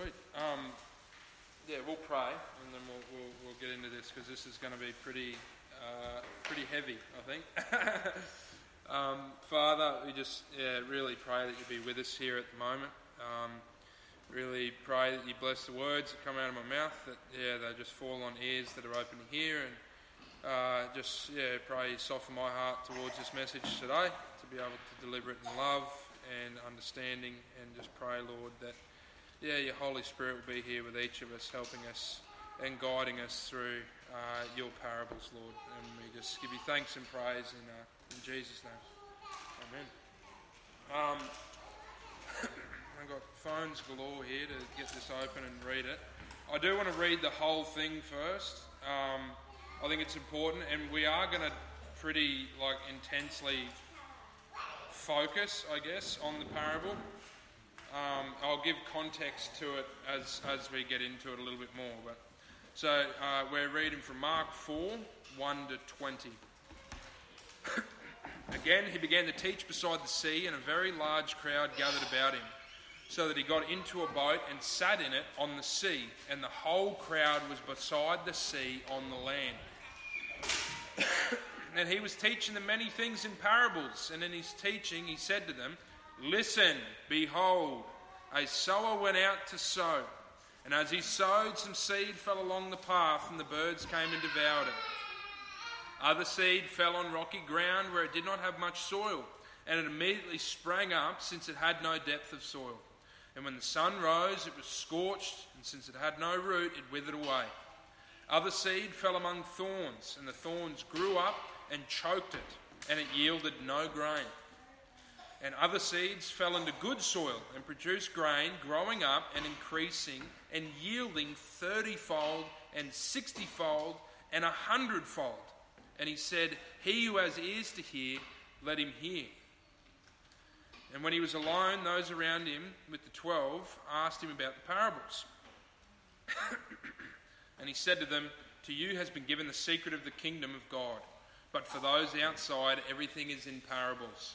Sweet. Um, yeah, we'll pray and then we'll, we'll, we'll get into this because this is going to be pretty, uh, pretty heavy, I think. um, Father, we just yeah, really pray that you be with us here at the moment. Um, really pray that you bless the words that come out of my mouth, that yeah, they just fall on ears that are open to hear, and uh, just yeah, pray you soften my heart towards this message today to be able to deliver it in love and understanding, and just pray, Lord, that yeah, your Holy Spirit will be here with each of us, helping us and guiding us through uh, your parables, Lord. And we just give you thanks and praise in, uh, in Jesus' name. Amen. Um, I've got phones galore here to get this open and read it. I do want to read the whole thing first. Um, I think it's important, and we are going to pretty like intensely focus, I guess, on the parable. Um, I'll give context to it as, as we get into it a little bit more. But so uh, we're reading from Mark 4 1 to 20. Again, he began to teach beside the sea, and a very large crowd gathered about him, so that he got into a boat and sat in it on the sea, and the whole crowd was beside the sea on the land. and he was teaching them many things in parables, and in his teaching he said to them, Listen, behold, a sower went out to sow. And as he sowed, some seed fell along the path, and the birds came and devoured it. Other seed fell on rocky ground where it did not have much soil, and it immediately sprang up, since it had no depth of soil. And when the sun rose, it was scorched, and since it had no root, it withered away. Other seed fell among thorns, and the thorns grew up and choked it, and it yielded no grain and other seeds fell into good soil and produced grain, growing up and increasing and yielding thirtyfold and sixtyfold and a hundredfold. And he said, He who has ears to hear, let him hear. And when he was alone, those around him with the twelve asked him about the parables. and he said to them, To you has been given the secret of the kingdom of God, but for those outside, everything is in parables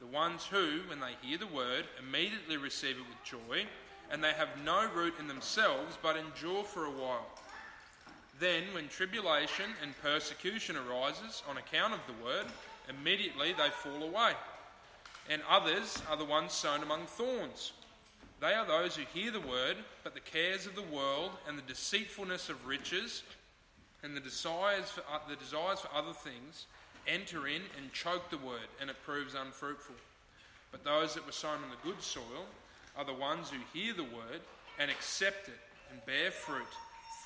the ones who, when they hear the word, immediately receive it with joy, and they have no root in themselves, but endure for a while. Then, when tribulation and persecution arises on account of the word, immediately they fall away. And others are the ones sown among thorns. They are those who hear the word, but the cares of the world and the deceitfulness of riches and the desires for, the desires for other things enter in and choke the word, and it proves unfruitful. But those that were sown on the good soil are the ones who hear the word and accept it and bear fruit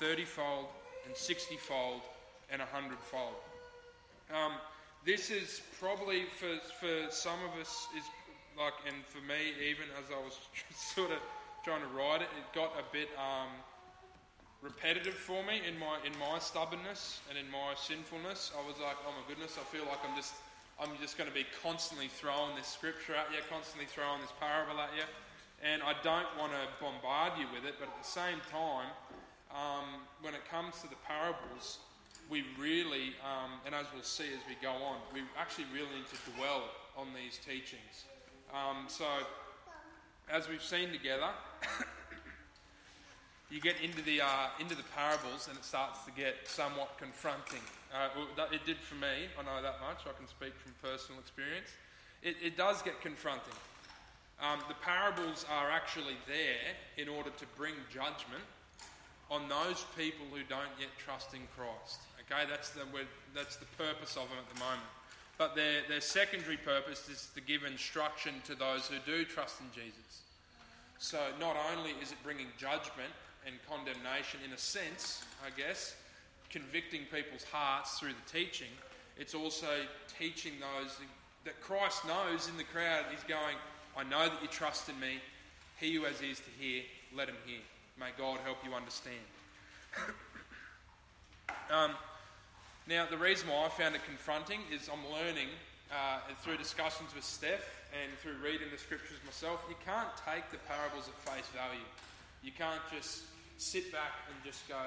thirtyfold and sixtyfold and a hundredfold. Um, this is probably for, for some of us is like, and for me even as I was sort of trying to write it, it got a bit um, repetitive for me in my in my stubbornness and in my sinfulness. I was like, oh my goodness, I feel like I'm just I'm just going to be constantly throwing this scripture at you, constantly throwing this parable at you, and I don't want to bombard you with it. But at the same time, um, when it comes to the parables, we really, um, and as we'll see as we go on, we actually really need to dwell on these teachings. Um, so, as we've seen together. you get into the, uh, into the parables and it starts to get somewhat confronting. Uh, it did for me, I know that much, I can speak from personal experience. It, it does get confronting. Um, the parables are actually there in order to bring judgment on those people who don't yet trust in Christ. Okay, that's the, that's the purpose of them at the moment. But their, their secondary purpose is to give instruction to those who do trust in Jesus. So not only is it bringing judgment, and condemnation, in a sense, I guess, convicting people's hearts through the teaching. It's also teaching those that Christ knows in the crowd. He's going, I know that you trust in me. He who has ears to hear, let him hear. May God help you understand. um, now, the reason why I found it confronting is I'm learning uh, through discussions with Steph and through reading the scriptures myself, you can't take the parables at face value. You can't just sit back and just go,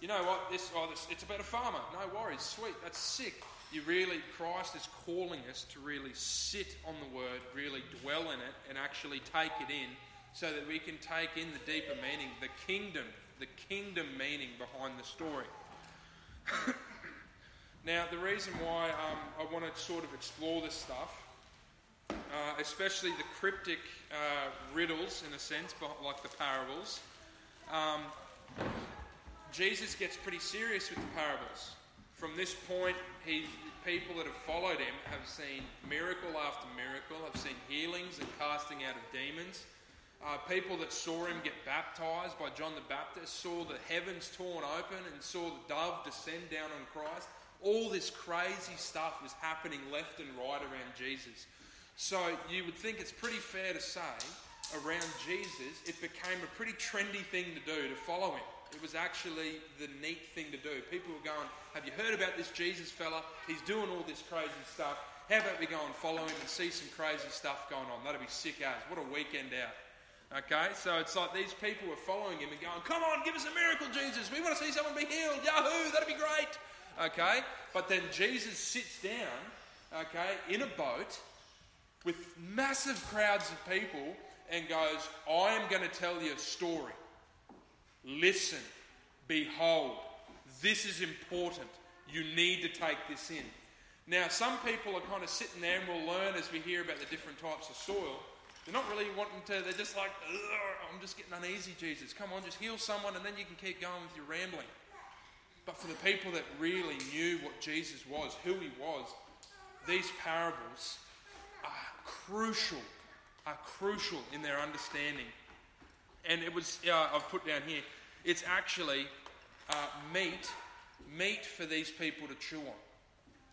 you know what, this, oh, this, it's about a farmer. No worries, sweet, that's sick. You really, Christ is calling us to really sit on the word, really dwell in it, and actually take it in so that we can take in the deeper meaning, the kingdom, the kingdom meaning behind the story. now, the reason why um, I want to sort of explore this stuff, uh, especially the cryptic uh, riddles, in a sense, like the parables, um, Jesus gets pretty serious with the parables. From this point, he, people that have followed him have seen miracle after miracle, have seen healings and casting out of demons. Uh, people that saw him get baptized by John the Baptist saw the heavens torn open and saw the dove descend down on Christ. All this crazy stuff was happening left and right around Jesus. So you would think it's pretty fair to say around Jesus, it became a pretty trendy thing to do to follow him. It was actually the neat thing to do. People were going, Have you heard about this Jesus fella? He's doing all this crazy stuff. How about we go and follow him and see some crazy stuff going on? That'd be sick as. What a weekend out. Okay, so it's like these people were following him and going, Come on, give us a miracle, Jesus. We want to see someone be healed. Yahoo, that'd be great. Okay, but then Jesus sits down, okay, in a boat with massive crowds of people and goes, I am going to tell you a story. Listen, behold, this is important. You need to take this in. Now, some people are kind of sitting there and we'll learn as we hear about the different types of soil. They're not really wanting to, they're just like, I'm just getting uneasy, Jesus. Come on, just heal someone and then you can keep going with your rambling. But for the people that really knew what Jesus was, who he was, these parables are crucial, are crucial in their understanding. And it was, uh, I've put down here, it's actually uh, meat, meat for these people to chew on.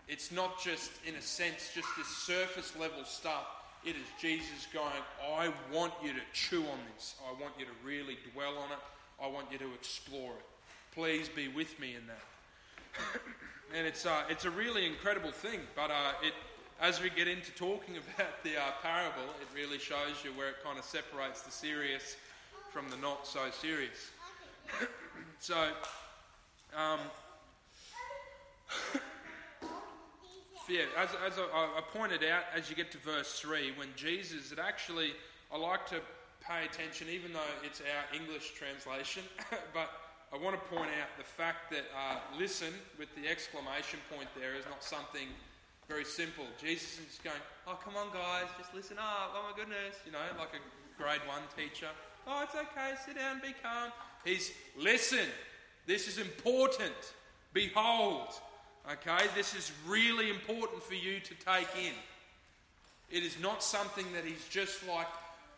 It's not just, in a sense, just this surface level stuff. It is Jesus going, I want you to chew on this. I want you to really dwell on it. I want you to explore it. Please be with me in that. and it's, uh, it's a really incredible thing, but uh, it, as we get into talking about the uh, parable, it really shows you where it kind of separates the serious from the not so serious. so, um, yeah, as, as I, I, pointed out, as you get to verse 3, when Jesus, it actually, I like to pay attention, even though it's our English translation, but I want to point out the fact that uh, listen with the exclamation point there is not something very simple. Jesus is just going, oh, come on, guys, just listen up. Oh, my goodness. You know, like a grade one teacher. Oh, it's okay. Sit down, be calm. He's, listen, this is important. Behold. Okay, this is really important for you to take in. It is not something that he's just like,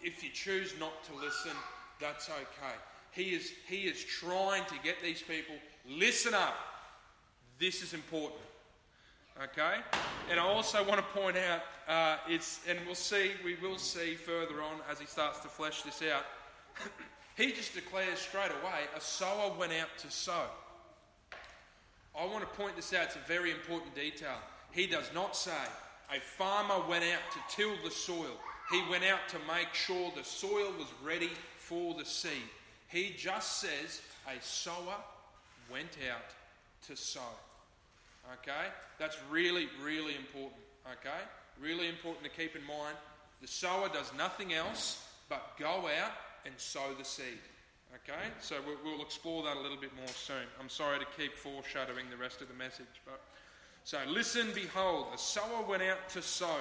if you choose not to listen, that's okay. He is, he is trying to get these people, listen up. This is important. Okay? And I also want to point out, uh, it's, and we'll see, we will see further on as he starts to flesh this out. he just declares straight away a sower went out to sow. I want to point this out, it's a very important detail. He does not say a farmer went out to till the soil, he went out to make sure the soil was ready for the seed. He just says a sower went out to sow. Okay? That's really, really important. Okay? Really important to keep in mind. The sower does nothing else but go out and sow the seed. Okay? So we'll explore that a little bit more soon. I'm sorry to keep foreshadowing the rest of the message, but so listen, behold, a sower went out to sow.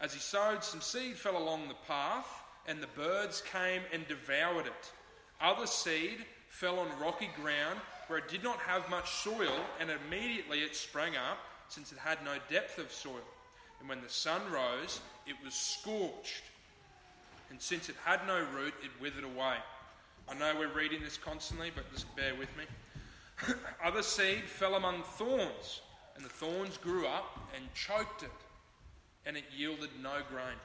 As he sowed, some seed fell along the path, and the birds came and devoured it. Other seed fell on rocky ground where it did not have much soil, and immediately it sprang up, since it had no depth of soil. And when the sun rose, it was scorched, and since it had no root, it withered away. I know we're reading this constantly, but just bear with me. Other seed fell among thorns, and the thorns grew up and choked it, and it yielded no grain.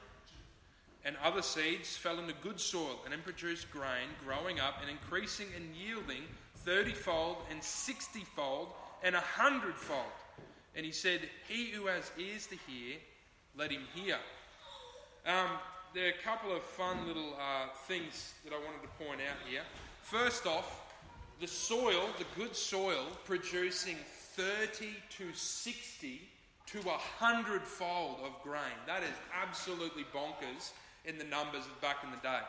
And other seeds fell into good soil, and it produced grain, growing up and increasing and yielding thirtyfold, and sixtyfold, and a hundredfold. And he said, He who has ears to hear, let him hear. Um, there are a couple of fun little uh, things that I wanted to point out here. First off, the soil, the good soil, producing 30 to 60 to a hundredfold of grain. That is absolutely bonkers in the numbers of back in the day.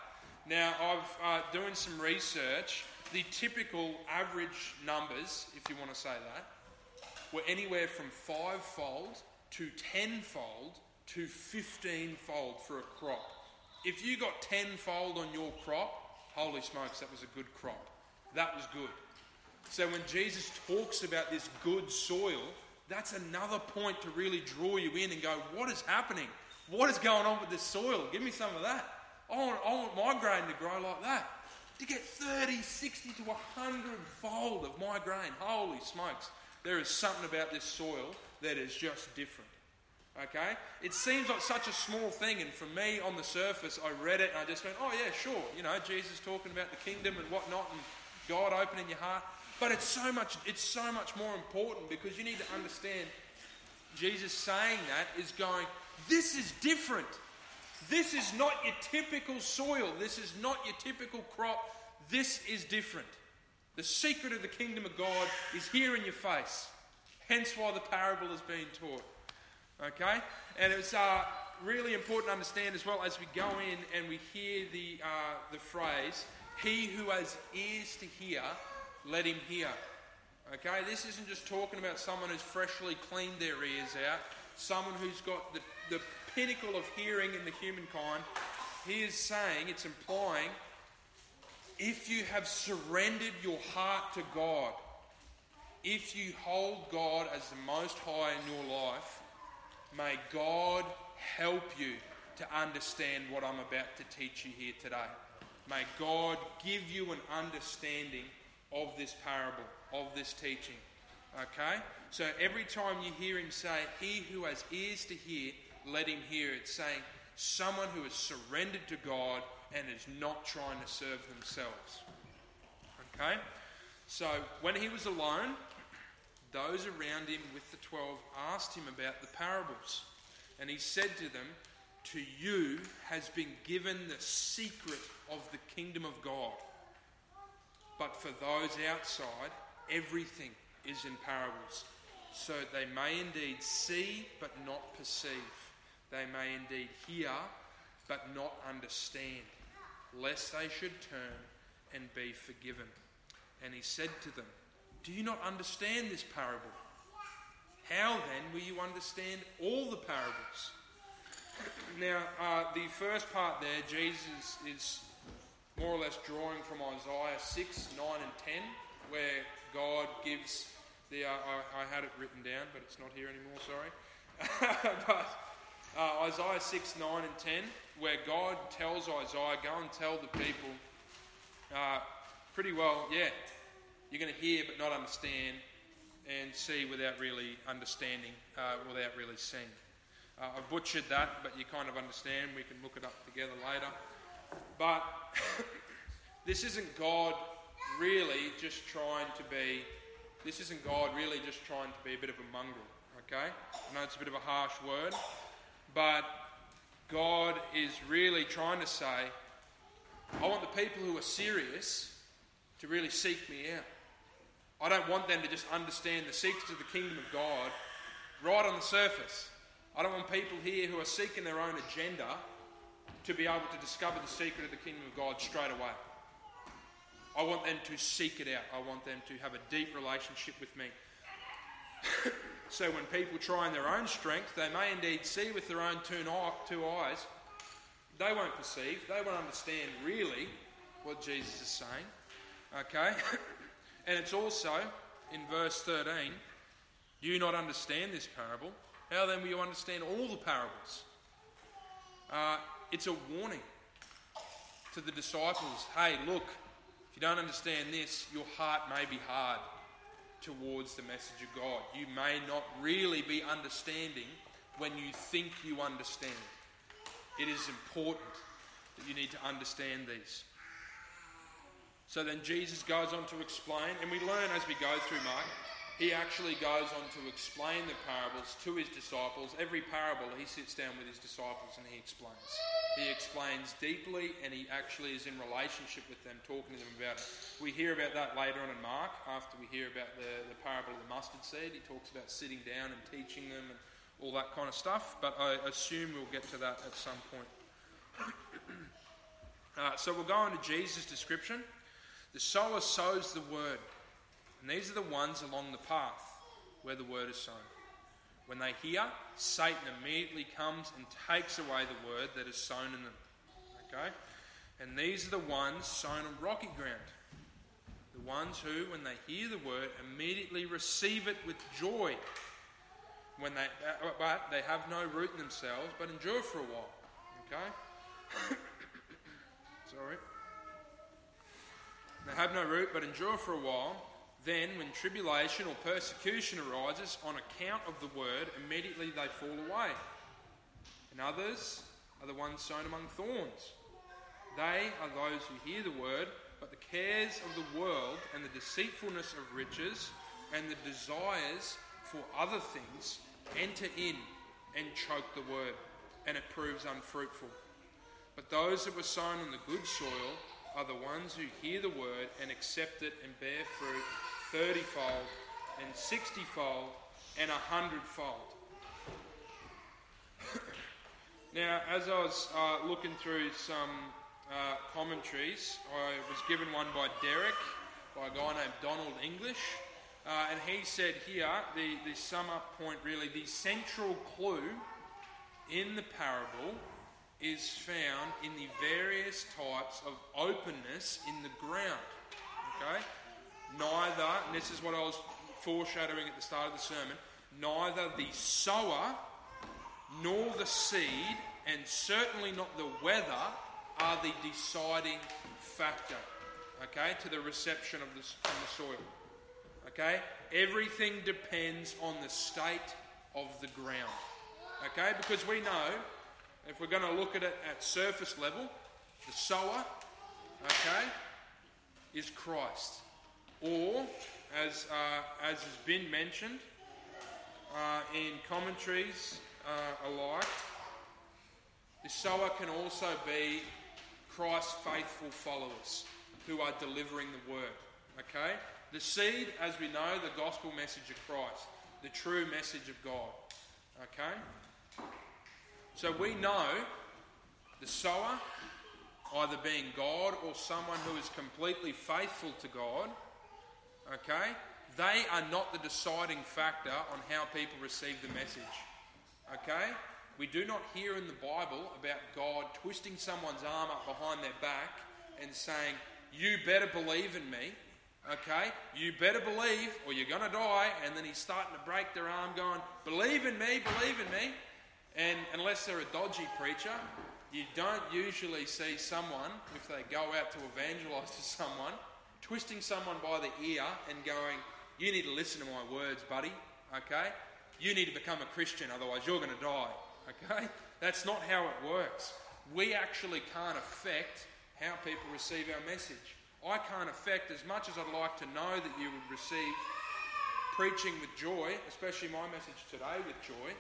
Now, I've uh, doing some research. The typical average numbers, if you want to say that, were anywhere from fivefold to tenfold to fifteenfold for a crop. If you got tenfold on your crop, holy smokes, that was a good crop. That was good. So when Jesus talks about this good soil, that's another point to really draw you in and go, what is happening? What is going on with this soil? Give me some of that. I want, I want my grain to grow like that. To get 30, 60 to 100 fold of my grain. Holy smokes. There is something about this soil that is just different. Okay? It seems like such a small thing, and for me on the surface, I read it and I just went, oh, yeah, sure. You know, Jesus talking about the kingdom and whatnot, and God opening your heart. But it's so much, it's so much more important because you need to understand Jesus saying that is going, this is different. This is not your typical soil. This is not your typical crop. This is different. The secret of the kingdom of God is here in your face. Hence why the parable is being taught. Okay? And it's uh, really important to understand as well as we go in and we hear the, uh, the phrase, He who has ears to hear, let him hear. Okay? This isn't just talking about someone who's freshly cleaned their ears out, someone who's got the, the pinnacle of hearing in the humankind. He is saying, it's implying, if you have surrendered your heart to God, if you hold God as the Most High in your life, may God help you to understand what I'm about to teach you here today. May God give you an understanding of this parable, of this teaching. Okay? So every time you hear him say, He who has ears to hear, let him hear, it's saying someone who has surrendered to God and is not trying to serve themselves. Okay? So when he was alone, those around him with the twelve asked him about the parables. And he said to them, To you has been given the secret of the kingdom of God. But for those outside, everything is in parables, so they may indeed see but not perceive. They may indeed hear but not understand, lest they should turn and be forgiven. And he said to them, Do you not understand this parable? How then will you understand all the parables? Now, uh, the first part there, Jesus is more or less drawing from Isaiah 6, 9, and 10, where God gives the. Uh, I, I, had it written down, but it's not here anymore, sorry. but uh, Isaiah 6, 9, and 10, where God tells Isaiah, go and tell the people, uh, pretty well, yeah, you're going to hear but not understand, and see without really understanding, uh, without really seeing. Uh, I butchered that, but you kind of understand. We can look it up together later. But this isn't God really just trying to be, this isn't God really just trying to be a bit of a mongrel, okay? I know it's a bit of a harsh word, but God is really trying to say, I want the people who are serious to really seek me out. I don't want them to just understand the secrets of the kingdom of God right on the surface. I don't want people here who are seeking their own agenda to be able to discover the secret of the kingdom of God straight away. I want them to seek it out. I want them to have a deep relationship with me. so when people try in their own strength, they may indeed see with their own two, eyes. They won't perceive, they won't understand really what Jesus is saying. Okay? and it's also in verse 13 do you not understand this parable? How then will you understand all the parables? Uh, it's a warning to the disciples hey, look, if you don't understand this, your heart may be hard towards the message of God. You may not really be understanding when you think you understand. It is important that you need to understand these. So then Jesus goes on to explain, and we learn as we go through Mark, he actually goes on to explain the parables to his disciples. Every parable, he sits down with his disciples and he explains. He explains deeply, and he actually is in relationship with them, talking to them about it. We hear about that later on in Mark, after we hear about the, the parable of the mustard seed. He talks about sitting down and teaching them and all that kind of stuff, but I assume we'll get to that at some point. uh, so we'll go into Jesus' description. The sower sows the word, and these are the ones along the path where the word is sown. When they hear, Satan immediately comes and takes away the word that is sown in them. Okay? And these are the ones sown on rocky ground. The ones who, when they hear the word, immediately receive it with joy. When they, uh, but they have no root in themselves, but endure for a while. Okay? Sorry. They have no root, but endure for a while. Then, when tribulation or persecution arises on account of the word, immediately they fall away. And others are the ones sown among thorns. They are those who hear the word, but the cares of the world and the deceitfulness of riches and the desires for other things enter in and choke the word, and it proves unfruitful. But those that were sown on the good soil are the ones who hear the word and accept it and bear fruit thirtyfold and sixtyfold and a hundredfold. now, as I was uh, looking through some uh, commentaries, I was given one by Derek, by a guy named Donald English. Uh, and he said here, the, the sum up point really, the central clue in the parable is found in the various types of openness in the ground. Okay? Neither, and this is what I was foreshadowing at the start of the sermon, neither the sower nor the seed, and certainly not the weather, are the deciding factor, okay, to the reception of the, from the soil. Okay? Everything depends on the state of the ground. Okay? Because we know if we're going to look at it at surface level, the sower, okay, is Christ. Or, as, uh, as has been mentioned uh, in commentaries uh, alike, the sower can also be Christ's faithful followers who are delivering the word. Okay? The seed, as we know, the gospel message of Christ, the true message of God. Okay? So we know the sower either being God or someone who is completely faithful to God, okay, they are not the deciding factor on how people receive the message. Okay? We do not hear in the Bible about God twisting someone's arm up behind their back and saying, You better believe in me. Okay? You better believe or you're going to die. And then he's starting to break their arm, going, Believe in me, believe in me. And unless they're a dodgy preacher, you don't usually see someone, if they go out to evangelize to someone, twisting someone by the ear and going, You need to listen to my words, buddy. Okay? You need to become a Christian, otherwise you're going to die. Okay? That's not how it works. We actually can't affect how people receive our message. I can't affect, as much as I'd like to know that you would receive preaching with joy, especially my message today with joy,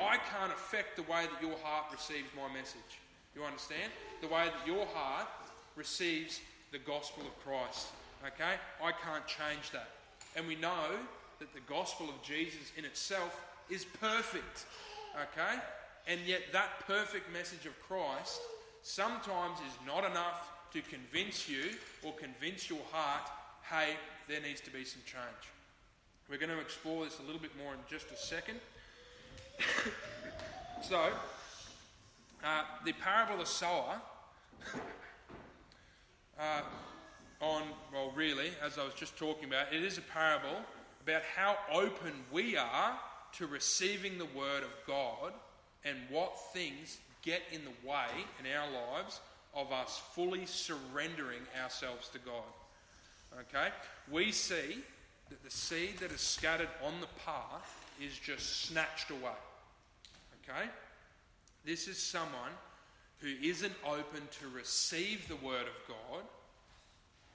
I can't affect the way that your heart receives my message. You understand? The way that your heart receives the gospel of Christ. Okay? I can't change that. And we know that the gospel of Jesus in itself is perfect. Okay? And yet, that perfect message of Christ sometimes is not enough to convince you or convince your heart, hey, there needs to be some change. We're going to explore this a little bit more in just a second. so, uh, the parable of the sower, uh, on, well, really, as I was just talking about, it is a parable about how open we are to receiving the word of God and what things get in the way in our lives of us fully surrendering ourselves to God. Okay? We see that the seed that is scattered on the path is just snatched away. Okay? This is someone who isn't open to receive the word of God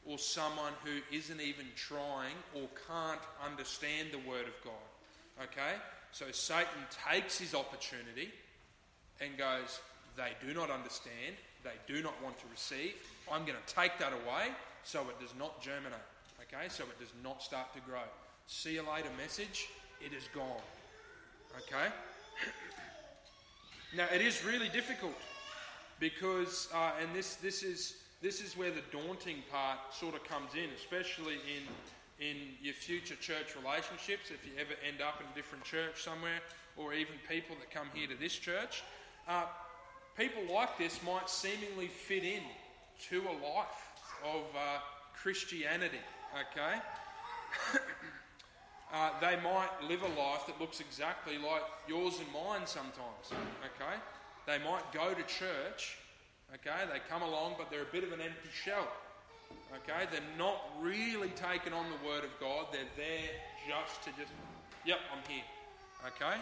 or someone who isn't even trying or can't understand the Word of God. Okay? So Satan takes his opportunity and goes, They do not understand, they do not want to receive. I'm going to take that away so it does not germinate. Okay? So it does not start to grow. See you later message, it is gone. Okay? Now, it is really difficult because, uh, and this, this, is, this is where the daunting part sort of comes in, especially in, in your future church relationships, if you ever end up in a different church somewhere, or even people that come here to this church. Uh, people like this might seemingly fit in to a life of uh, Christianity, okay? Uh, they might live a life that looks exactly like yours and mine sometimes. Okay? They might go to church. Okay? They come along, but they're a bit of an empty shell. Okay? They're not really taking on the Word of God. They're there just to just, yep, I'm here. Okay?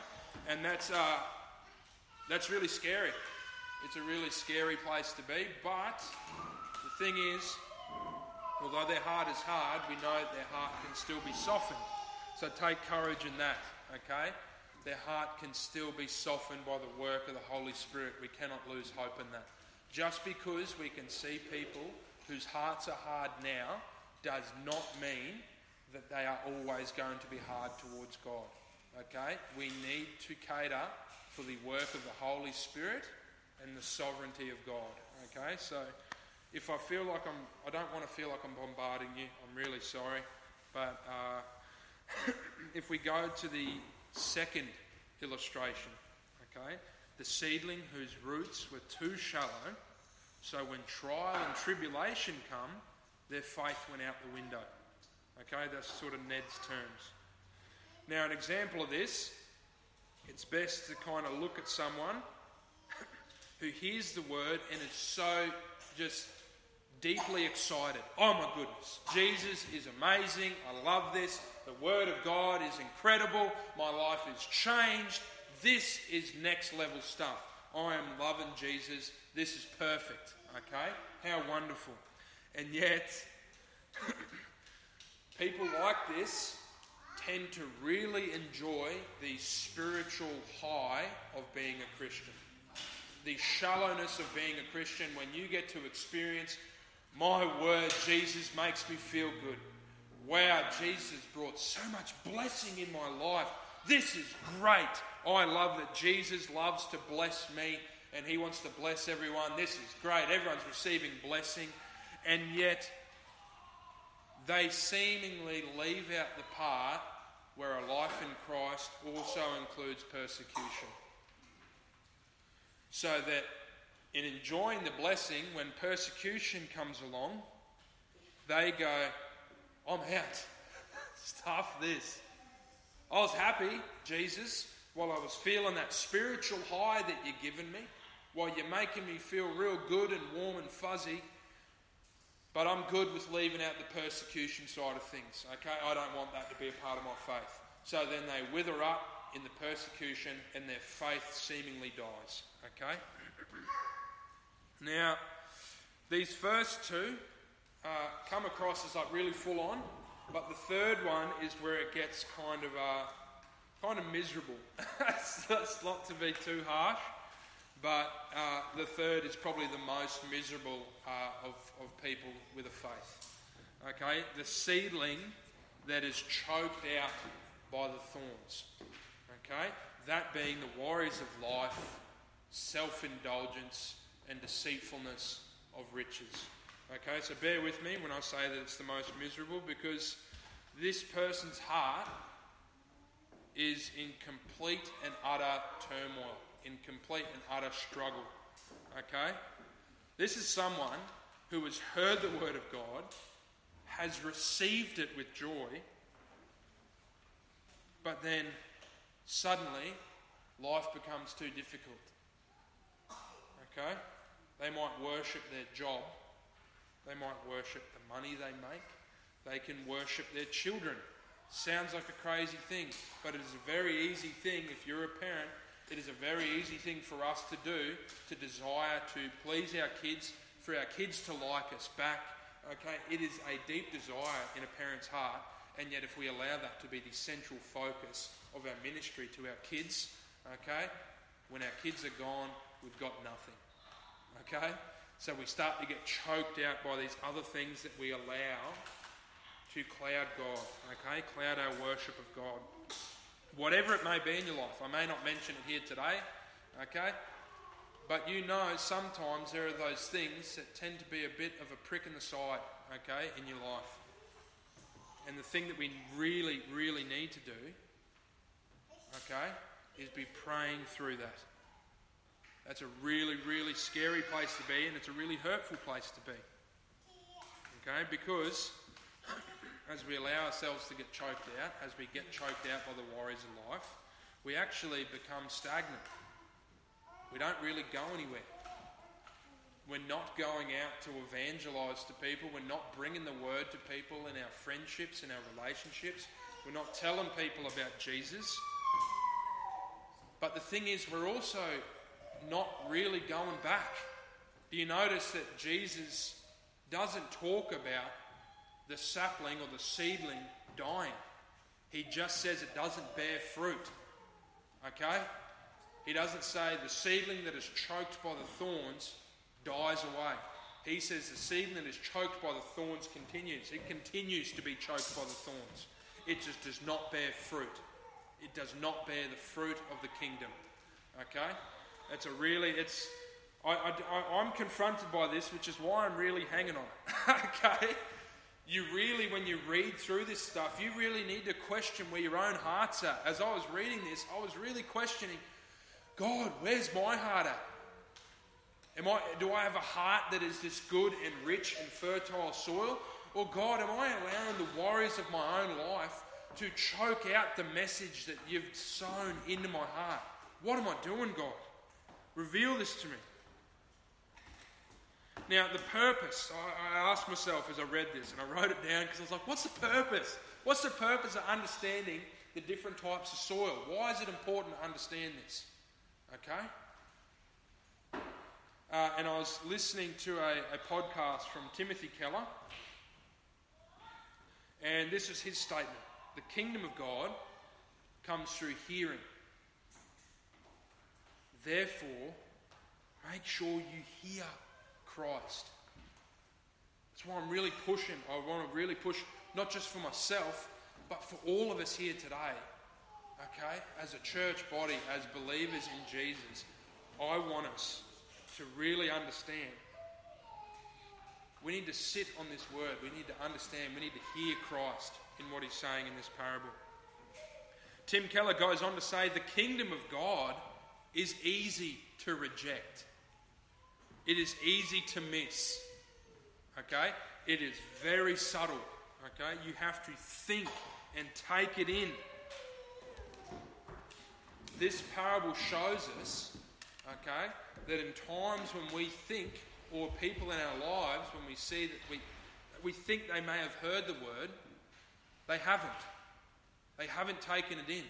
And that's, uh, that's really scary. It's a really scary place to be. But the thing is, although their heart is hard, we know that their heart can still be softened. So take courage in that, okay? Their heart can still be softened by the work of the Holy Spirit. We cannot lose hope in that. Just because we can see people whose hearts are hard now does not mean that they are always going to be hard towards God. Okay? We need to cater for the work of the Holy Spirit and the sovereignty of God. Okay? So if I feel like I'm, I don't want to feel like I'm bombarding you, I'm really sorry. But uh, if we go to the second illustration, okay, the seedling whose roots were too shallow, so when trial and tribulation come, their faith went out the window. Okay, that's sort of Ned's terms. Now, an example of this, it's best to kind of look at someone who hears the word and is so just deeply excited. Oh my goodness, Jesus is amazing. I love this. The Word of God is incredible. My life is changed. This is next level stuff. I am loving Jesus. This is perfect. Okay? How wonderful. And yet, people like this tend to really enjoy the spiritual high of being a Christian. The shallowness of being a Christian when you get to experience, my word, Jesus makes me feel good wow, Jesus brought so much blessing in my life. This is great. I love that Jesus loves to bless me and he wants to bless everyone. This is great. Everyone's receiving blessing. And yet, they seemingly leave out the part where a life in Christ also includes persecution. So that in enjoying the blessing, when persecution comes along, they go, I'm out. Stuff this. I was happy, Jesus, while I was feeling that spiritual high that you're giving me, while you're making me feel real good and warm and fuzzy. But I'm good with leaving out the persecution side of things, okay? I don't want that to be a part of my faith. So then they wither up in the persecution and their faith seemingly dies, okay? Now, these first two uh, come across as like really full on, but the third one is where it gets kind of uh, kind of miserable. that's, not to be too harsh, but uh, the third is probably the most miserable uh, of, of people with a faith. Okay, the seedling that is choked out by the thorns. Okay, that being the worries of life, self indulgence, and deceitfulness of riches. Okay, so bear with me when I say that it's the most miserable because this person's heart is in complete and utter turmoil, in complete and utter struggle. Okay? This is someone who has heard the word of God, has received it with joy, but then suddenly life becomes too difficult. Okay? They might worship their job they might worship the money they make. They can worship their children. Sounds like a crazy thing, but it is a very easy thing if you're a parent. It is a very easy thing for us to do to desire to please our kids, for our kids to like us back, Okay, it is a deep desire in a parent's heart, and yet if we allow that to be the central focus of our ministry to our kids, okay, when our kids are gone, we've got nothing. Okay? So we start to get choked out by these other things that we allow to cloud God, okay? Cloud our worship of God. Whatever it may be in your life, I may not mention it here today, okay? But you know sometimes there are those things that tend to be a bit of a prick in the side, okay, in your life. And the thing that we really, really need to do, okay, is be praying through that. That's a really, really scary place to be, and it's a really hurtful place to be. Okay, because as we allow ourselves to get choked out, as we get choked out by the worries of life, we actually become stagnant. We don't really go anywhere. We're not going out to evangelize to people. We're not bringing the word to people in our friendships, in our relationships. We're not telling people about Jesus. But the thing is, we're also not really going back. Do you notice that Jesus doesn't talk about the sapling or the seedling dying. He just says it doesn't bear fruit. Okay? He doesn't say the seedling that is choked by the thorns dies away. He says the seedling that is choked by the thorns continues. It continues to be choked by the thorns. It just does not bear fruit. It does not bear the fruit of the kingdom. Okay? It's a really, it's, I, I, I'm confronted by this, which is why I'm really hanging on it. okay? you really, when you read through this stuff, you really need to question where your own heart's at. As I was reading this, I was really questioning God, where's my heart at? Am I, do I have a heart that is this good and rich and fertile soil? Or, God, am I allowing the worries of my own life to choke out the message that you've sown into my heart? What am I doing, God? Reveal this to me. Now, the purpose, I, asked myself as I read this, and I wrote it down because I was like, what's the purpose? What's the purpose of understanding the different types of soil? Why is it important to understand this? Okay? Uh, and I was listening to a, a podcast from Timothy Keller, and this is his statement The kingdom of God comes through hearing. Therefore, make sure you hear Christ. That's why I'm really pushing. I want to really push, not just for myself, but for all of us here today. Okay? As a church body, as believers in Jesus, I want us to really understand. We need to sit on this word. We need to understand. We need to hear Christ in what he's saying in this parable. Tim Keller goes on to say the kingdom of God is easy to reject. It is easy to miss. Okay? It is very subtle. Okay? You have to think and take it in. This parable shows us, okay, that in times when we think, or people in our lives, when we see that we, we think they may have heard the word, they haven't. They haven't taken it in.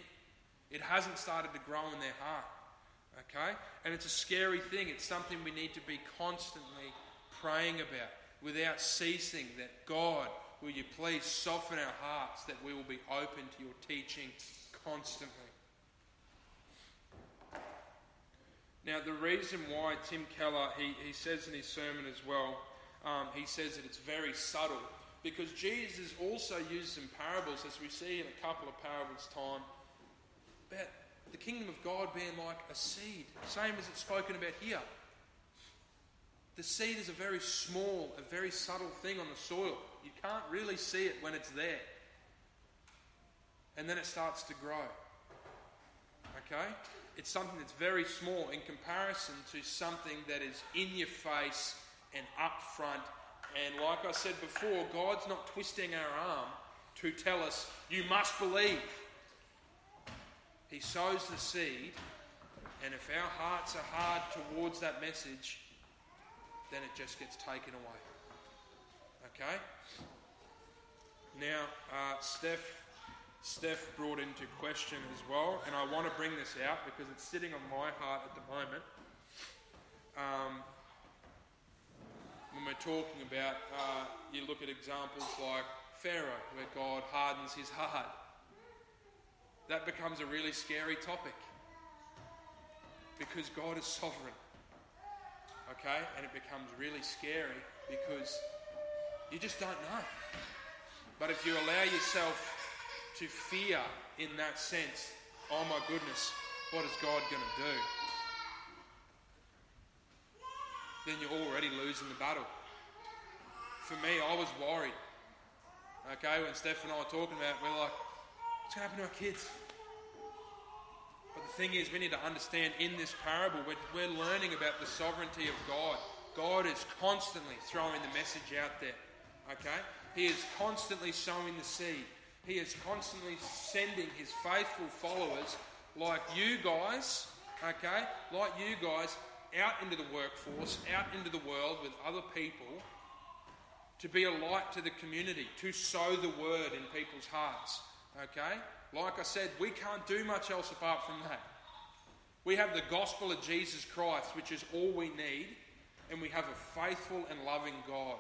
It hasn't started to grow in their heart. Okay? And it's a scary thing. It's something we need to be constantly praying about without ceasing that God, will you please soften our hearts that we will be open to your teaching constantly. Now, the reason why Tim Keller, he, he says in his sermon as well, um, he says that it's very subtle because Jesus also uses some parables, as we see in a couple of parables' time, about the kingdom of God being like a seed, same as it's spoken about here. The seed is a very small, a very subtle thing on the soil. You can't really see it when it's there. And then it starts to grow. Okay? It's something that's very small in comparison to something that is in your face and up front. And like I said before, God's not twisting our arm to tell us, you must believe. He sows the seed, and if our hearts are hard towards that message, then it just gets taken away. Okay? Now, uh, Steph, Steph brought into question as well, and I want to bring this out because it's sitting on my heart at the moment. Um, when we're talking about, uh, you look at examples like Pharaoh, where God hardens his heart. That becomes a really scary topic because God is sovereign. Okay? And it becomes really scary because you just don't know. But if you allow yourself to fear in that sense, oh my goodness, what is God going to do? Then you're already losing the battle. For me, I was worried. Okay, when Steph and I were talking about it, we're like, what's going to happen to our kids? But the thing is, we need to understand in this parable, we're, we're learning about the sovereignty of God. God is constantly throwing the message out there. Okay? He is constantly sowing the seed. He is constantly sending his faithful followers, like you guys, okay, like you guys, out into the workforce, out into the world with other people to be a light to the community, to sow the word in people's hearts. Okay? Like I said, we can't do much else apart from that. We have the gospel of Jesus Christ, which is all we need, and we have a faithful and loving God.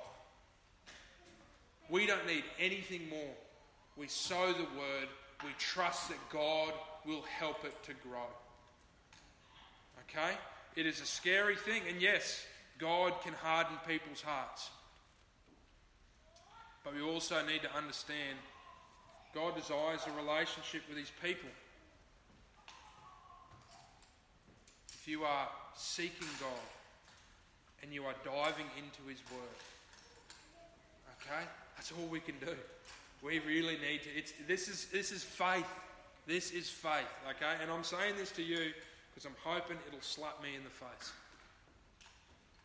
We don't need anything more. We sow the word, we trust that God will help it to grow. Okay? It is a scary thing, and yes, God can harden people's hearts. But we also need to understand God desires a relationship with His people. If you are seeking God and you are diving into His Word, okay, that's all we can do. We really need to. It's, this, is, this is faith. This is faith, okay? And I'm saying this to you because I'm hoping it'll slap me in the face.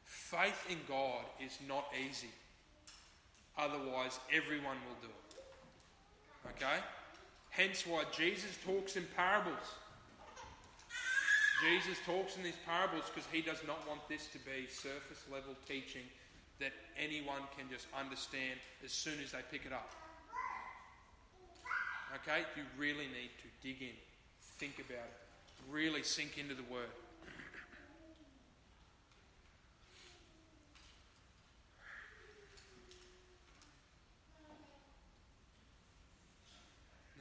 Faith in God is not easy. Otherwise, everyone will do it. Okay? Hence why Jesus talks in parables. Jesus talks in these parables because he does not want this to be surface level teaching that anyone can just understand as soon as they pick it up. Okay? You really need to dig in, think about it, really sink into the word.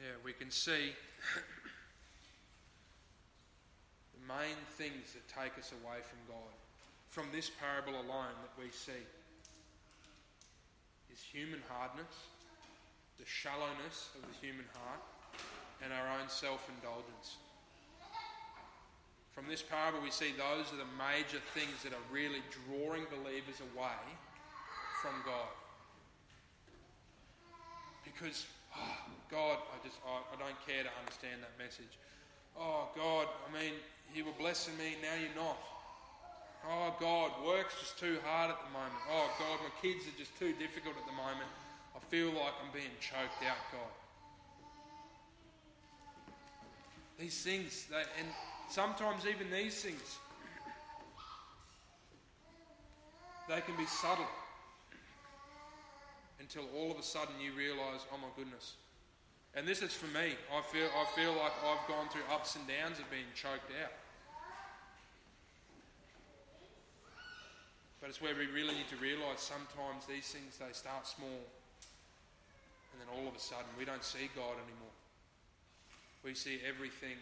Yeah, we can see the main things that take us away from God. From this parable alone that we see is human hardness, the shallowness of the human heart, and our own self indulgence. From this parable, we see those are the major things that are really drawing believers away from God. Because oh, God, I just, I, I don't care to understand that message. Oh, God, I mean, you were blessing me, now you're not. Oh, God, work's just too hard at the moment. Oh, God, my kids are just too difficult at the moment. I feel like I'm being choked out, God. These things, they, and sometimes even these things, they can be subtle until all of a sudden you realise, oh my goodness. And this is for me. I feel, I feel like I've gone through ups and downs of being choked out. But it's where we really need to realise sometimes these things, they start small. And then all of a sudden, we don't see God anymore. We see everything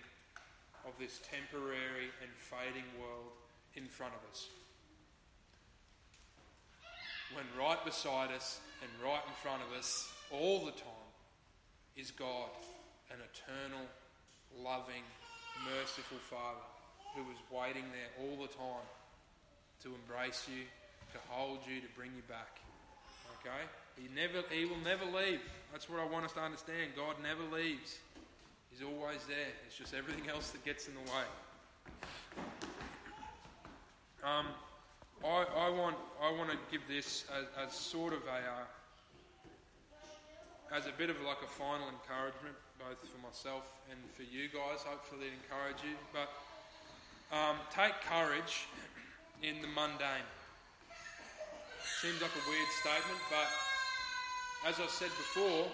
of this temporary and fading world in front of us when right beside us and right in front of us all the time is God, an eternal, loving, merciful Father who is waiting there all the time to embrace you, to hold you, to bring you back. Okay? He never he will never leave. That's what I want us to understand. God never leaves. He's always there. It's just everything else that gets in the way. Um, I, I, want, I want to give this as, as sort of a, uh, as a bit of like a final encouragement, both for myself and for you guys. Hopefully, it encourage you. But um, take courage in the mundane. Seems like a weird statement, but as I said before,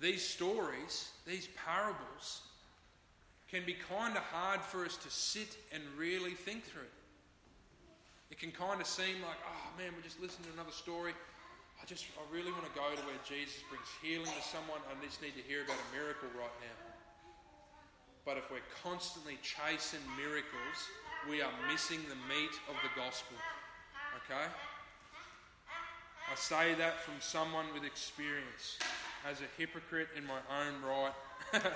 these stories, these parables, can be kind of hard for us to sit and really think through. It can kind of seem like, oh man, we're just listening to another story. I just, I really want to go to where Jesus brings healing to someone. I just need to hear about a miracle right now. But if we're constantly chasing miracles, we are missing the meat of the gospel. Okay? I say that from someone with experience, as a hypocrite in my own right.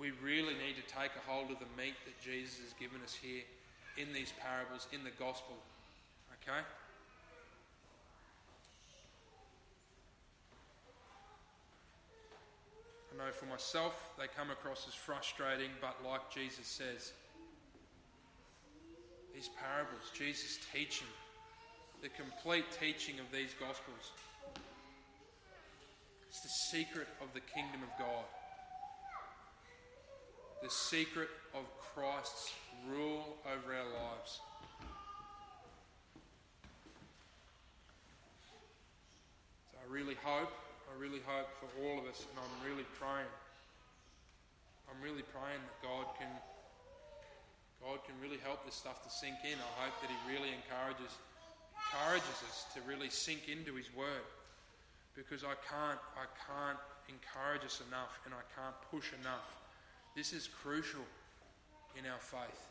we really need to take a hold of the meat that Jesus has given us here in these parables, in the gospel. Okay? I know for myself they come across as frustrating, but like Jesus says, these parables, Jesus' teaching, the complete teaching of these Gospels, it's the secret of the kingdom of God, the secret of Christ's rule over our lives. So I really hope I really hope for all of us, and I'm really praying. I'm really praying that God can, God can really help this stuff to sink in. I hope that He really encourages, encourages us to really sink into His Word, because I can't, I can't encourage us enough, and I can't push enough. This is crucial in our faith.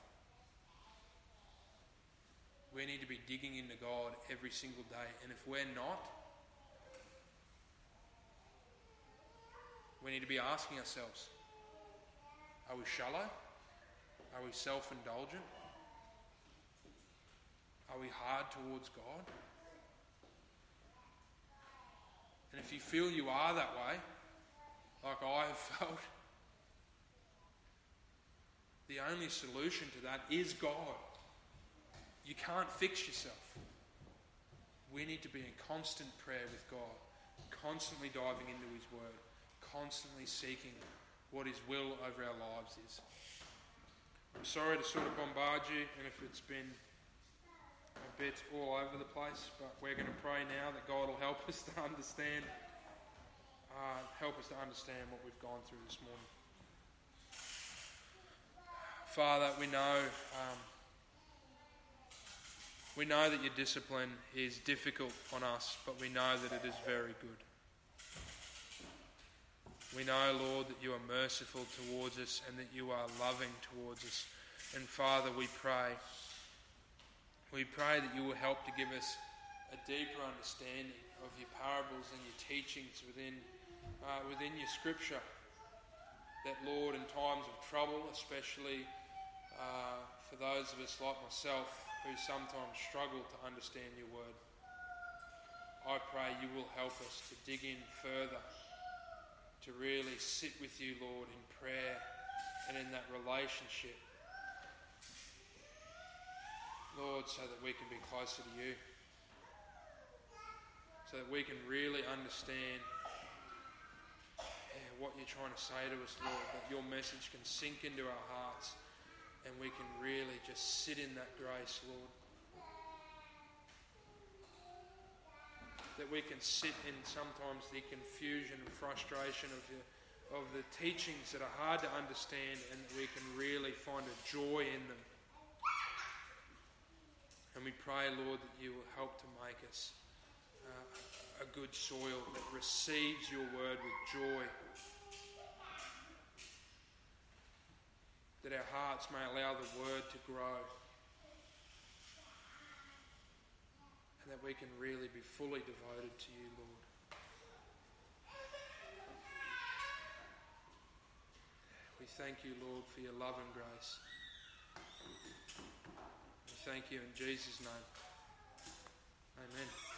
We need to be digging into God every single day, and if we're not, we need to be asking ourselves are we shallow? Are we self indulgent? Are we hard towards God? And if you feel you are that way, like I have felt, the only solution to that is God. You can't fix yourself. We need to be in constant prayer with God, constantly diving into His Word constantly seeking what His will over our lives is. I'm sorry to sort of bombard you, and if it's been a bit all over the place, but we're going to pray now that God will help us to understand, uh, help us to understand what we've gone through this morning. Father, we know. Um, we know that your discipline is difficult on us, but we know that it is very good. We know, Lord, that you are merciful towards us and that you are loving towards us. And Father, we pray, we pray that you will help to give us a deeper understanding of your parables and your teachings within, uh, within your scripture. That, Lord, in times of trouble, especially uh, for those of us like myself who sometimes struggle to understand your word, I pray you will help us to dig in further to really sit with you, Lord, in prayer and in that relationship. Lord, so that we can be closer to you. So that we can really understand yeah, what you're trying to say to us, Lord. That your message can sink into our hearts and we can really just sit in that grace, Lord. That we can sit in sometimes the confusion and frustration of the, of the teachings that are hard to understand and that we can really find a joy in them. And we pray, Lord, that you will help to make us uh, a good soil that receives your word with joy. That our hearts may allow the word to grow. and that we can really be fully devoted to you, Lord. We thank you, Lord, for your love and grace. We thank you in Jesus' name. Amen.